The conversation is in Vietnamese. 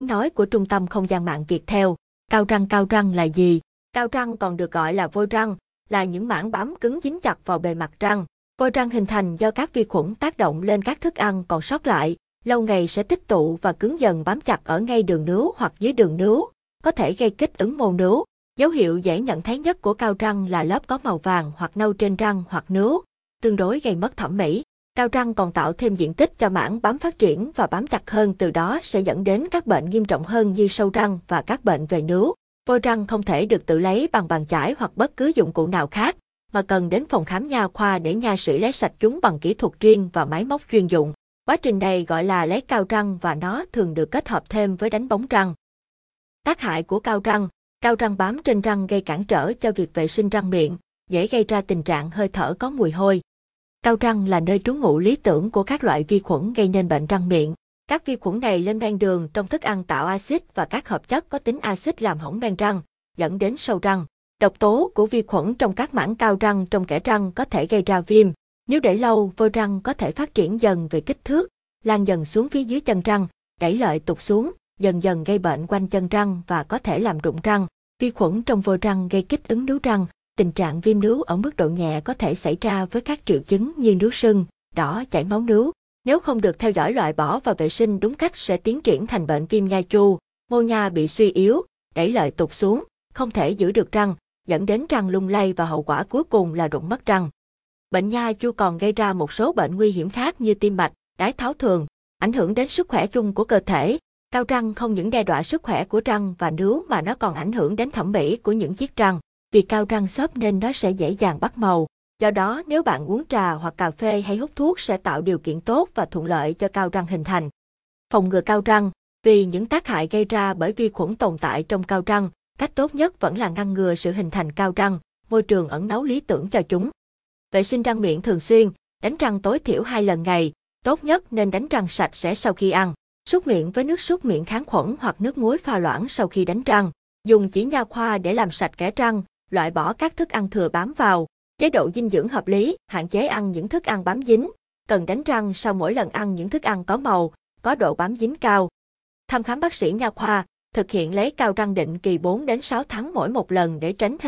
nói của Trung tâm Không gian mạng Việt theo. Cao răng cao răng là gì? Cao răng còn được gọi là vôi răng, là những mảng bám cứng dính chặt vào bề mặt răng. Vôi răng hình thành do các vi khuẩn tác động lên các thức ăn còn sót lại, lâu ngày sẽ tích tụ và cứng dần bám chặt ở ngay đường nướu hoặc dưới đường nướu, có thể gây kích ứng mô nướu. Dấu hiệu dễ nhận thấy nhất của cao răng là lớp có màu vàng hoặc nâu trên răng hoặc nướu, tương đối gây mất thẩm mỹ. Cao răng còn tạo thêm diện tích cho mảng bám phát triển và bám chặt hơn từ đó sẽ dẫn đến các bệnh nghiêm trọng hơn như sâu răng và các bệnh về nướu. Vôi răng không thể được tự lấy bằng bàn chải hoặc bất cứ dụng cụ nào khác, mà cần đến phòng khám nha khoa để nha sĩ lấy sạch chúng bằng kỹ thuật riêng và máy móc chuyên dụng. Quá trình này gọi là lấy cao răng và nó thường được kết hợp thêm với đánh bóng răng. Tác hại của cao răng Cao răng bám trên răng gây cản trở cho việc vệ sinh răng miệng, dễ gây ra tình trạng hơi thở có mùi hôi. Cao răng là nơi trú ngụ lý tưởng của các loại vi khuẩn gây nên bệnh răng miệng. Các vi khuẩn này lên men đường trong thức ăn tạo axit và các hợp chất có tính axit làm hỏng men răng, dẫn đến sâu răng. Độc tố của vi khuẩn trong các mảng cao răng trong kẽ răng có thể gây ra viêm. Nếu để lâu, vôi răng có thể phát triển dần về kích thước, lan dần xuống phía dưới chân răng, đẩy lợi tụt xuống, dần dần gây bệnh quanh chân răng và có thể làm rụng răng. Vi khuẩn trong vôi răng gây kích ứng nướu răng. Tình trạng viêm nướu ở mức độ nhẹ có thể xảy ra với các triệu chứng như nướu sưng, đỏ, chảy máu nướu. Nếu không được theo dõi loại bỏ và vệ sinh đúng cách sẽ tiến triển thành bệnh viêm nha chu, mô nha bị suy yếu, đẩy lợi tụt xuống, không thể giữ được răng, dẫn đến răng lung lay và hậu quả cuối cùng là rụng mất răng. Bệnh nha chu còn gây ra một số bệnh nguy hiểm khác như tim mạch, đái tháo thường, ảnh hưởng đến sức khỏe chung của cơ thể. Cao răng không những đe dọa sức khỏe của răng và nướu mà nó còn ảnh hưởng đến thẩm mỹ của những chiếc răng. Vì cao răng xốp nên nó sẽ dễ dàng bắt màu. Do đó nếu bạn uống trà hoặc cà phê hay hút thuốc sẽ tạo điều kiện tốt và thuận lợi cho cao răng hình thành. Phòng ngừa cao răng Vì những tác hại gây ra bởi vi khuẩn tồn tại trong cao răng, cách tốt nhất vẫn là ngăn ngừa sự hình thành cao răng, môi trường ẩn náu lý tưởng cho chúng. Vệ sinh răng miệng thường xuyên, đánh răng tối thiểu hai lần ngày, tốt nhất nên đánh răng sạch sẽ sau khi ăn. Súc miệng với nước súc miệng kháng khuẩn hoặc nước muối pha loãng sau khi đánh răng. Dùng chỉ nha khoa để làm sạch kẽ răng, loại bỏ các thức ăn thừa bám vào. Chế độ dinh dưỡng hợp lý, hạn chế ăn những thức ăn bám dính. Cần đánh răng sau mỗi lần ăn những thức ăn có màu, có độ bám dính cao. Thăm khám bác sĩ nha khoa, thực hiện lấy cao răng định kỳ 4 đến 6 tháng mỗi một lần để tránh